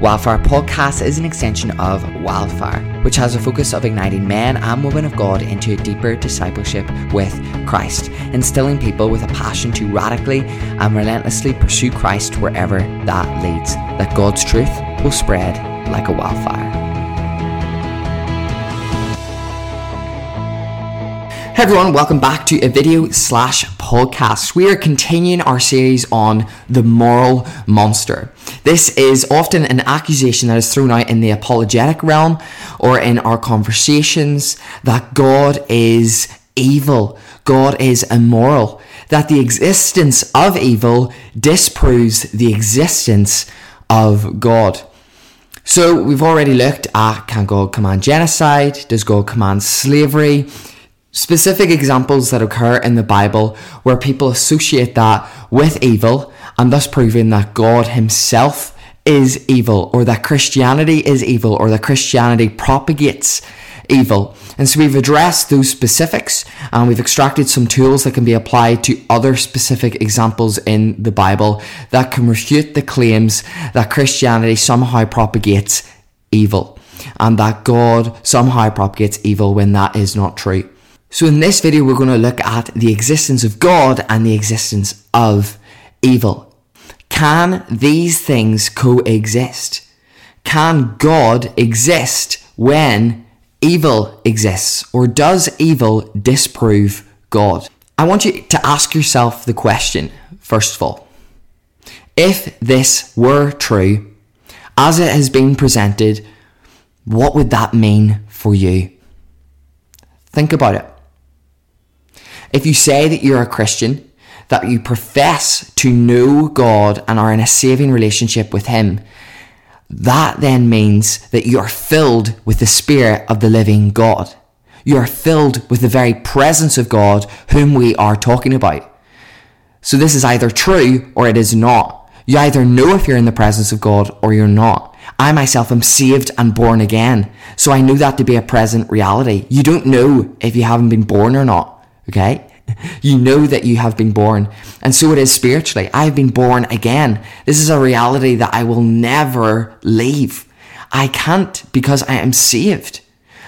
Wildfire Podcast is an extension of Wildfire, which has a focus of igniting men and women of God into a deeper discipleship with Christ, instilling people with a passion to radically and relentlessly pursue Christ wherever that leads, that God's truth will spread like a wildfire. Everyone, welcome back to a video slash podcast. We are continuing our series on the moral monster. This is often an accusation that is thrown out in the apologetic realm or in our conversations that God is evil, God is immoral, that the existence of evil disproves the existence of God. So we've already looked at can God command genocide? Does God command slavery? Specific examples that occur in the Bible where people associate that with evil and thus proving that God Himself is evil or that Christianity is evil or that Christianity propagates evil. And so we've addressed those specifics and we've extracted some tools that can be applied to other specific examples in the Bible that can refute the claims that Christianity somehow propagates evil and that God somehow propagates evil when that is not true. So in this video, we're going to look at the existence of God and the existence of evil. Can these things coexist? Can God exist when evil exists? Or does evil disprove God? I want you to ask yourself the question, first of all. If this were true, as it has been presented, what would that mean for you? Think about it. If you say that you're a Christian, that you profess to know God and are in a saving relationship with Him, that then means that you are filled with the Spirit of the living God. You are filled with the very presence of God whom we are talking about. So this is either true or it is not. You either know if you're in the presence of God or you're not. I myself am saved and born again. So I know that to be a present reality. You don't know if you haven't been born or not. Okay? You know that you have been born. And so it is spiritually. I have been born again. This is a reality that I will never leave. I can't because I am saved.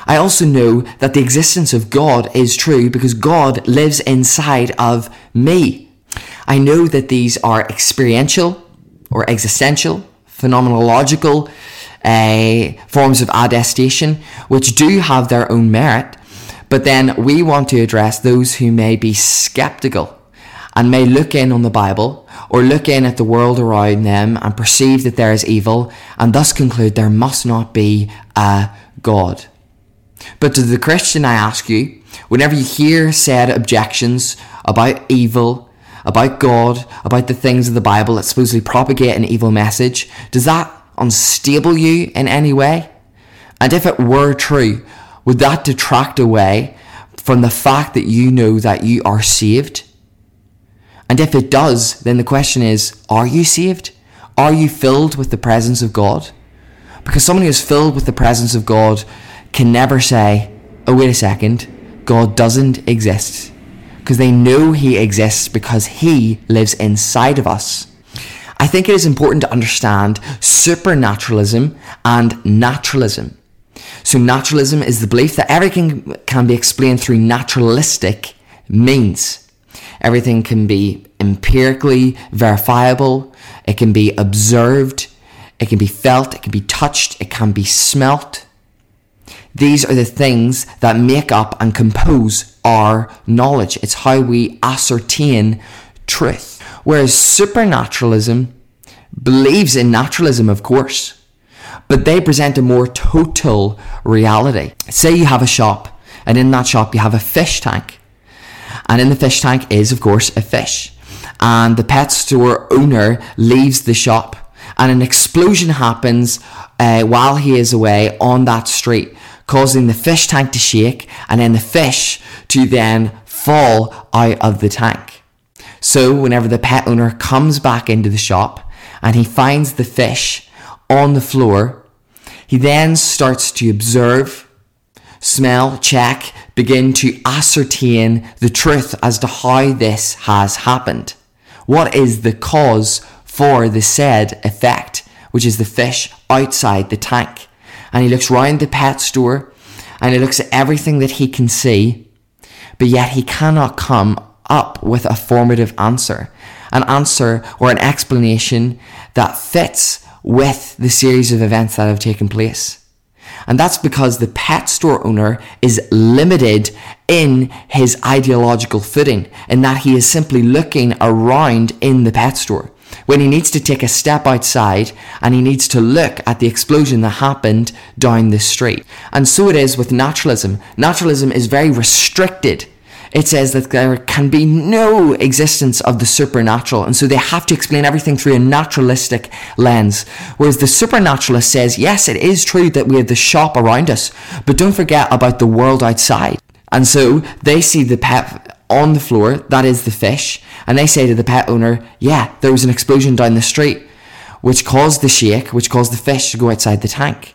I also know that the existence of God is true because God lives inside of me. I know that these are experiential or existential, phenomenological uh, forms of attestation, which do have their own merit, but then we want to address those who may be skeptical and may look in on the Bible or look in at the world around them and perceive that there is evil and thus conclude there must not be a God. But to the Christian, I ask you, whenever you hear said objections about evil, about God, about the things of the Bible that supposedly propagate an evil message, does that unstable you in any way? And if it were true, would that detract away from the fact that you know that you are saved? And if it does, then the question is are you saved? Are you filled with the presence of God? Because someone who is filled with the presence of God can never say, oh, wait a second, God doesn't exist. Because they know He exists because He lives inside of us. I think it is important to understand supernaturalism and naturalism. So, naturalism is the belief that everything can be explained through naturalistic means. Everything can be empirically verifiable, it can be observed, it can be felt, it can be touched, it can be smelt. These are the things that make up and compose our knowledge. It's how we ascertain truth. Whereas supernaturalism believes in naturalism, of course, but they present a more total reality. Say you have a shop, and in that shop you have a fish tank, and in the fish tank is, of course, a fish. And the pet store owner leaves the shop, and an explosion happens uh, while he is away on that street, causing the fish tank to shake, and then the fish to then fall out of the tank. So, whenever the pet owner comes back into the shop and he finds the fish on the floor. He then starts to observe, smell, check, begin to ascertain the truth as to how this has happened. What is the cause for the said effect? which is the fish outside the tank. And he looks round the pet store and he looks at everything that he can see, but yet he cannot come up with a formative answer, an answer or an explanation that fits with the series of events that have taken place. And that's because the pet store owner is limited in his ideological footing, in that he is simply looking around in the pet store when he needs to take a step outside and he needs to look at the explosion that happened down the street. And so it is with naturalism. Naturalism is very restricted it says that there can be no existence of the supernatural, and so they have to explain everything through a naturalistic lens. Whereas the supernaturalist says, yes, it is true that we have the shop around us, but don't forget about the world outside. And so they see the pet on the floor, that is the fish, and they say to the pet owner, yeah, there was an explosion down the street, which caused the shake, which caused the fish to go outside the tank.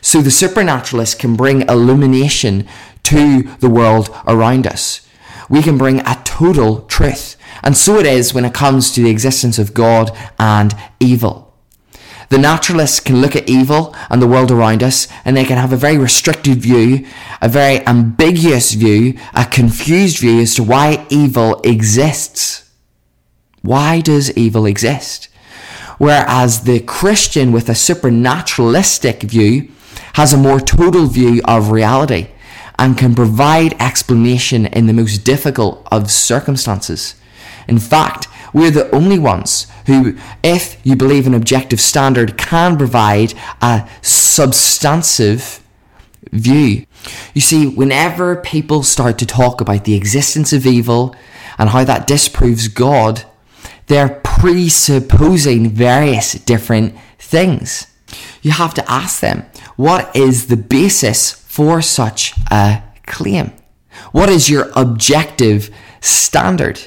So the supernaturalist can bring illumination to the world around us. We can bring a total truth. And so it is when it comes to the existence of God and evil. The naturalist can look at evil and the world around us and they can have a very restricted view, a very ambiguous view, a confused view as to why evil exists. Why does evil exist? Whereas the Christian with a supernaturalistic view has a more total view of reality and can provide explanation in the most difficult of circumstances. In fact, we're the only ones who, if you believe an objective standard, can provide a substantive view. You see, whenever people start to talk about the existence of evil and how that disproves God, they're presupposing various different things. You have to ask them, what is the basis for such a claim? What is your objective standard?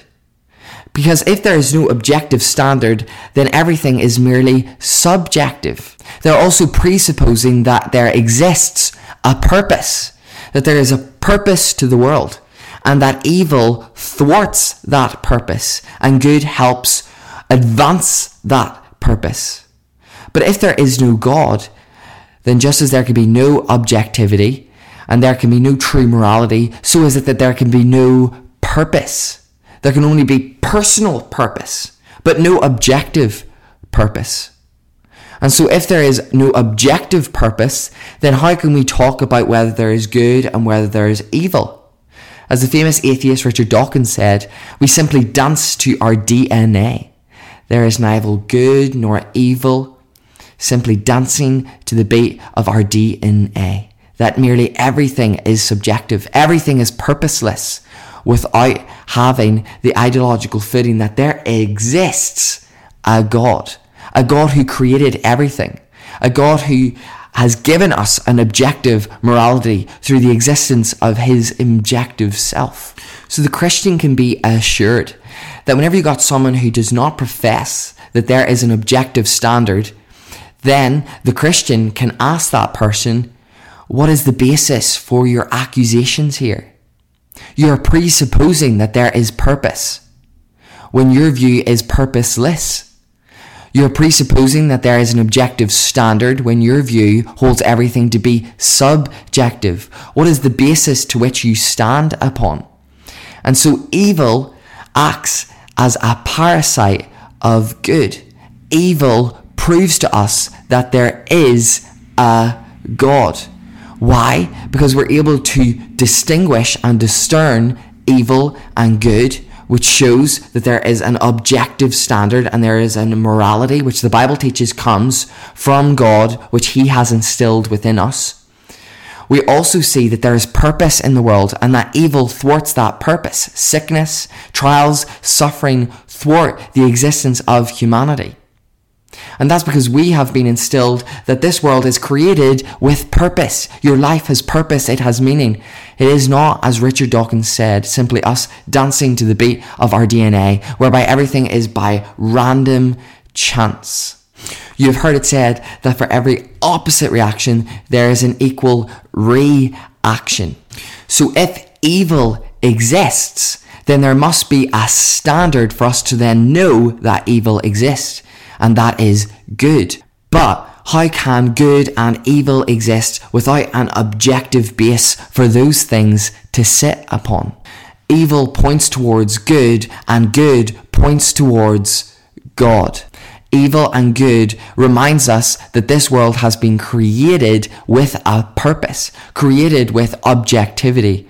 Because if there is no objective standard, then everything is merely subjective. They're also presupposing that there exists a purpose, that there is a purpose to the world, and that evil thwarts that purpose, and good helps advance that purpose. But if there is no God, then just as there can be no objectivity and there can be no true morality, so is it that there can be no purpose. There can only be personal purpose, but no objective purpose. And so, if there is no objective purpose, then how can we talk about whether there is good and whether there is evil? As the famous atheist Richard Dawkins said, we simply dance to our DNA. There is neither good nor evil, simply dancing to the beat of our DNA. That merely everything is subjective, everything is purposeless without having the ideological footing that there exists a God, a God who created everything, a God who has given us an objective morality through the existence of his objective self. So the Christian can be assured that whenever you got someone who does not profess that there is an objective standard, then the Christian can ask that person, What is the basis for your accusations here? You're presupposing that there is purpose when your view is purposeless. You're presupposing that there is an objective standard when your view holds everything to be subjective. What is the basis to which you stand upon? And so evil acts as a parasite of good. Evil proves to us that there is a God. Why? Because we're able to distinguish and discern evil and good, which shows that there is an objective standard and there is a morality which the Bible teaches comes from God, which He has instilled within us. We also see that there is purpose in the world and that evil thwarts that purpose. Sickness, trials, suffering thwart the existence of humanity. And that's because we have been instilled that this world is created with purpose. Your life has purpose, it has meaning. It is not, as Richard Dawkins said, simply us dancing to the beat of our DNA, whereby everything is by random chance. You have heard it said that for every opposite reaction, there is an equal reaction. So if evil exists, then there must be a standard for us to then know that evil exists. and that is good. But how can good and evil exist without an objective base for those things to sit upon? Evil points towards good, and good points towards God. Evil and good reminds us that this world has been created with a purpose, created with objectivity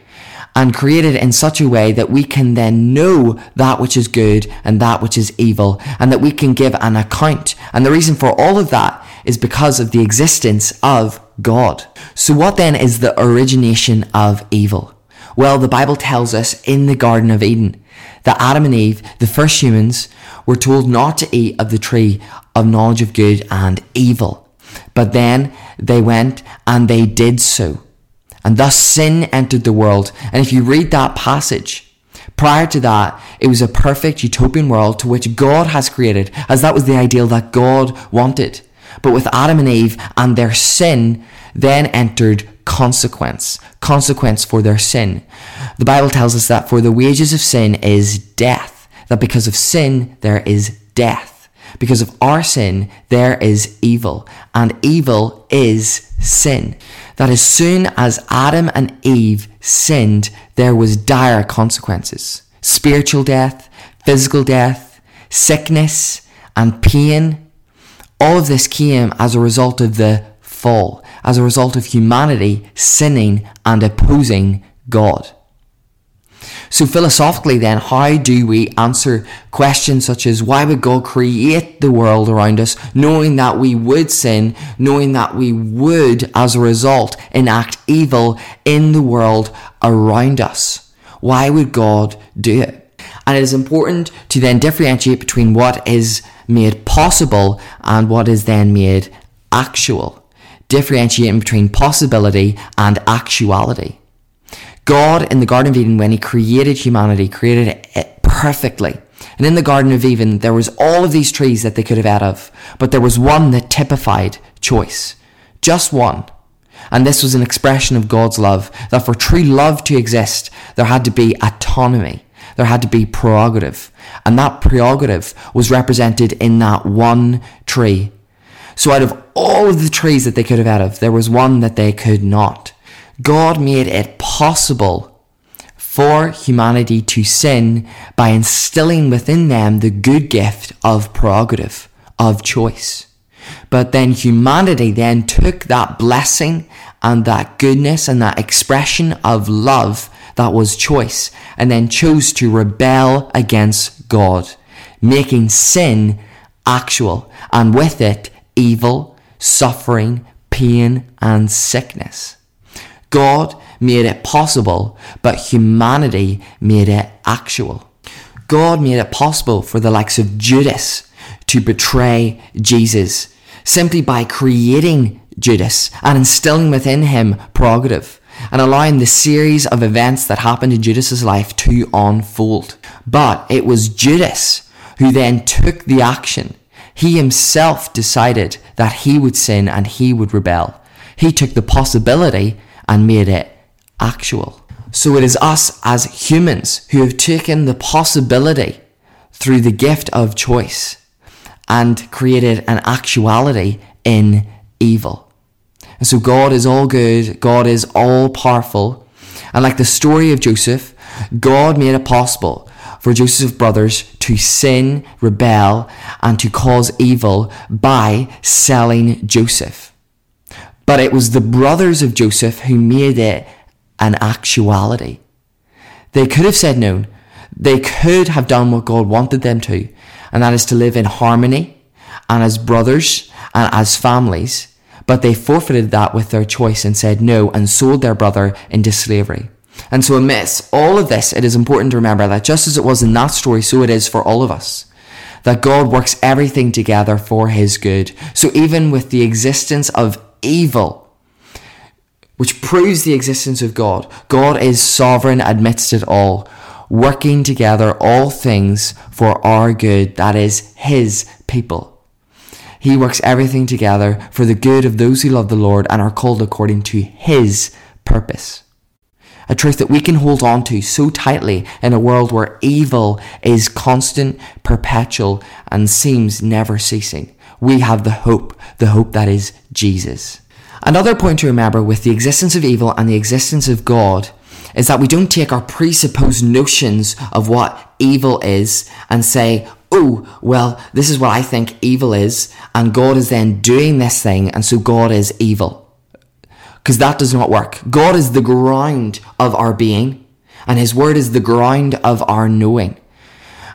and created in such a way that we can then know that which is good and that which is evil, and that we can give an account. And the reason for all of that is because of the existence of God. So, what then is the origination of evil? Well, the Bible tells us in the Garden of Eden that Adam and Eve, the first humans, were told not to eat of the tree of knowledge of good and evil. But then they went and they did so and thus sin entered the world. And if you read that passage, prior to that, it was a perfect utopian world to which God has created, as that was the ideal that God wanted. But with Adam and Eve and their sin, then entered consequence, consequence for their sin. The Bible tells us that for the wages of sin is death, that because of sin there is death. Because of our sin, there is evil, and evil is sin that as soon as Adam and Eve sinned, there was dire consequences. Spiritual death, physical death, sickness, and pain. All of this came as a result of the fall, as a result of humanity sinning and opposing God. So, philosophically, then, how do we answer questions such as why would God create the world around us, knowing that we would sin, knowing that we would, as a result, enact evil in the world around us? Why would God do it? And it is important to then differentiate between what is made possible and what is then made actual. Differentiating between possibility and actuality. God in the Garden of Eden, when He created humanity, created it perfectly. And in the Garden of Eden, there was all of these trees that they could have ate of, but there was one that typified choice. Just one. And this was an expression of God's love, that for true love to exist, there had to be autonomy. There had to be prerogative. And that prerogative was represented in that one tree. So out of all of the trees that they could have ate of, there was one that they could not. God made it possible for humanity to sin by instilling within them the good gift of prerogative, of choice. But then humanity then took that blessing and that goodness and that expression of love that was choice and then chose to rebel against God, making sin actual and with it evil, suffering, pain and sickness. God made it possible, but humanity made it actual. God made it possible for the likes of Judas to betray Jesus simply by creating Judas and instilling within him prerogative and allowing the series of events that happened in Judas's life to unfold. But it was Judas who then took the action. He himself decided that he would sin and he would rebel. He took the possibility and made it actual. So it is us as humans who have taken the possibility through the gift of choice and created an actuality in evil. And so God is all good, God is all powerful. And like the story of Joseph, God made it possible for Joseph's brothers to sin, rebel, and to cause evil by selling Joseph. But it was the brothers of Joseph who made it an actuality. They could have said no. They could have done what God wanted them to, and that is to live in harmony and as brothers and as families. But they forfeited that with their choice and said no and sold their brother into slavery. And so amidst all of this, it is important to remember that just as it was in that story, so it is for all of us. That God works everything together for his good. So even with the existence of evil, which proves the existence of God. God is sovereign amidst it all, working together all things for our good, that is, His people. He works everything together for the good of those who love the Lord and are called according to His purpose. a truth that we can hold on to so tightly in a world where evil is constant, perpetual, and seems never ceasing. We have the hope, the hope that is Jesus. Another point to remember with the existence of evil and the existence of God is that we don't take our presupposed notions of what evil is and say, oh, well, this is what I think evil is, and God is then doing this thing, and so God is evil because that does not work. God is the ground of our being, and His Word is the ground of our knowing.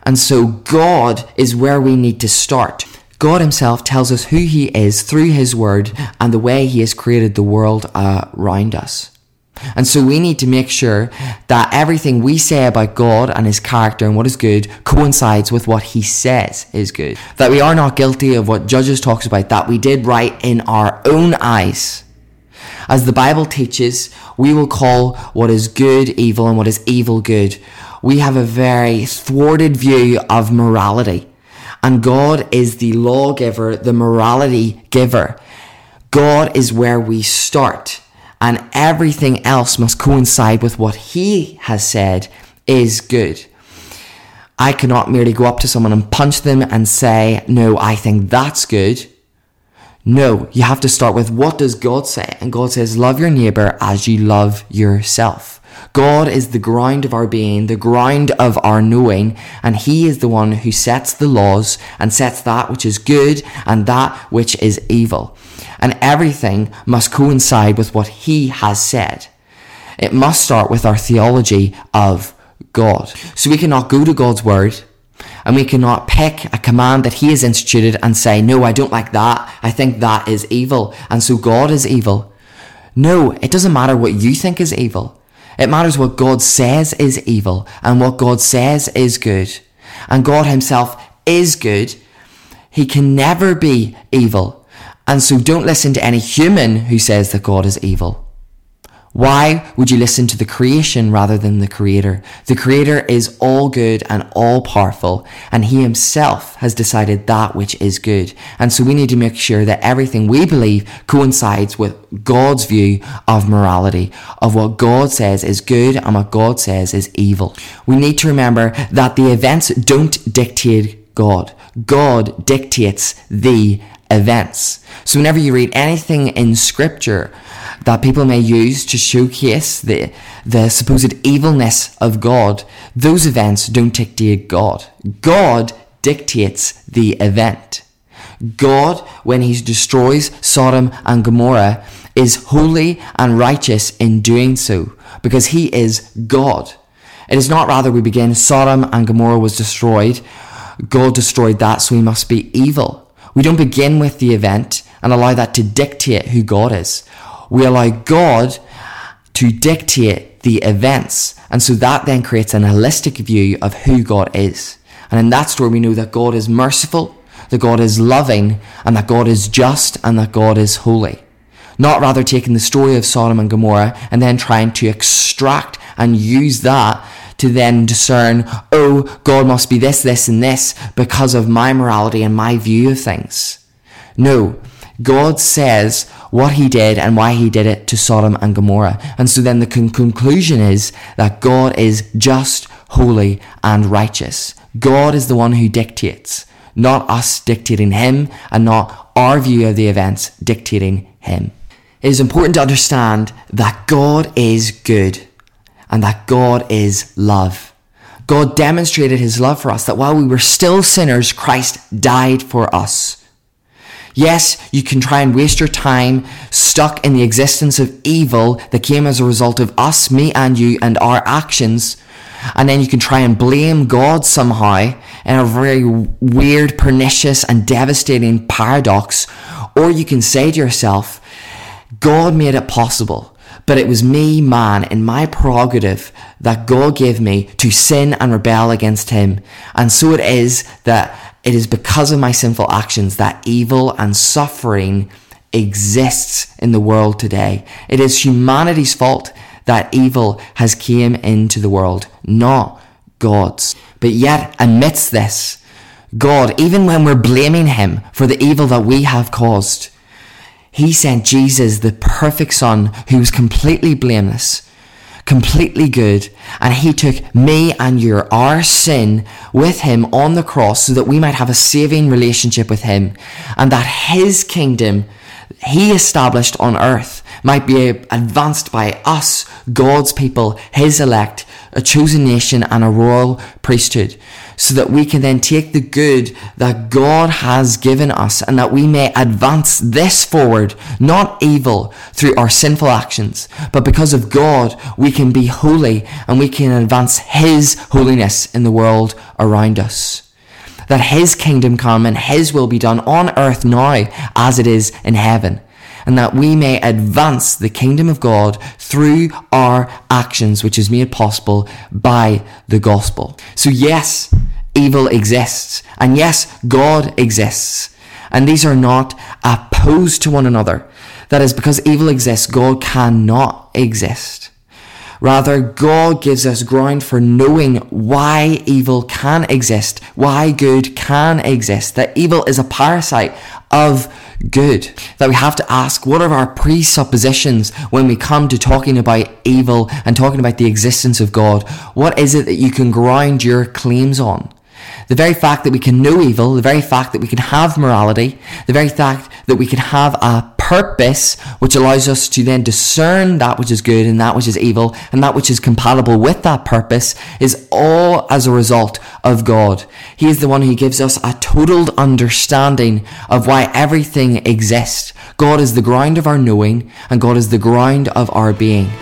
And so God is where we need to start. God Himself tells us who He is through His Word and the way He has created the world uh, around us. And so we need to make sure that everything we say about God and His character and what is good coincides with what He says is good. That we are not guilty of what Judges talks about, that we did right in our own eyes as the Bible teaches, we will call what is good evil and what is evil good. We have a very thwarted view of morality. And God is the lawgiver, the morality giver. God is where we start. And everything else must coincide with what He has said is good. I cannot merely go up to someone and punch them and say, No, I think that's good. No, you have to start with what does God say? And God says, love your neighbor as you love yourself. God is the ground of our being, the ground of our knowing, and He is the one who sets the laws and sets that which is good and that which is evil. And everything must coincide with what He has said. It must start with our theology of God. So we cannot go to God's Word and we cannot pick a command that he has instituted and say, no, I don't like that. I think that is evil. And so God is evil. No, it doesn't matter what you think is evil. It matters what God says is evil and what God says is good. And God himself is good. He can never be evil. And so don't listen to any human who says that God is evil. Why would you listen to the creation rather than the creator? The creator is all good and all powerful, and he himself has decided that which is good. And so we need to make sure that everything we believe coincides with God's view of morality, of what God says is good and what God says is evil. We need to remember that the events don't dictate God. God dictates the events. So whenever you read anything in scripture, that people may use to showcase the, the supposed evilness of God, those events don't dictate God. God dictates the event. God, when he destroys Sodom and Gomorrah, is holy and righteous in doing so because he is God. It is not rather we begin Sodom and Gomorrah was destroyed. God destroyed that, so he must be evil. We don't begin with the event and allow that to dictate who God is we allow God to dictate the events. And so that then creates an holistic view of who God is. And in that story, we know that God is merciful, that God is loving, and that God is just, and that God is holy. Not rather taking the story of Sodom and Gomorrah and then trying to extract and use that to then discern, oh, God must be this, this, and this because of my morality and my view of things. No, God says what he did and why he did it to Sodom and Gomorrah. And so then the con- conclusion is that God is just, holy, and righteous. God is the one who dictates, not us dictating him and not our view of the events dictating him. It is important to understand that God is good and that God is love. God demonstrated his love for us that while we were still sinners, Christ died for us. Yes, you can try and waste your time stuck in the existence of evil that came as a result of us, me and you, and our actions. And then you can try and blame God somehow in a very weird, pernicious, and devastating paradox. Or you can say to yourself, God made it possible, but it was me, man, in my prerogative that God gave me to sin and rebel against Him. And so it is that it is because of my sinful actions that evil and suffering exists in the world today. It is humanity's fault that evil has came into the world, not God's. But yet, amidst this, God, even when we're blaming Him for the evil that we have caused, He sent Jesus, the perfect Son, who was completely blameless completely good, and he took me and your our sin with him on the cross so that we might have a saving relationship with him, and that his kingdom he established on earth might be advanced by us, God's people, his elect, a chosen nation, and a royal priesthood, so that we can then take the good that God has given us and that we may advance this forward, not evil through our sinful actions, but because of God, we can be holy and we can advance his holiness in the world around us. That his kingdom come and his will be done on earth now as it is in heaven and that we may advance the kingdom of God through our actions, which is made possible by the gospel. So yes, evil exists. And yes, God exists. And these are not opposed to one another. That is because evil exists, God cannot exist. Rather, God gives us ground for knowing why evil can exist, why good can exist, that evil is a parasite of good. That we have to ask what are our presuppositions when we come to talking about evil and talking about the existence of God? What is it that you can ground your claims on? The very fact that we can know evil, the very fact that we can have morality, the very fact that we can have a purpose which allows us to then discern that which is good and that which is evil and that which is compatible with that purpose is all as a result of God. He is the one who gives us a total understanding of why everything exists. God is the ground of our knowing and God is the ground of our being.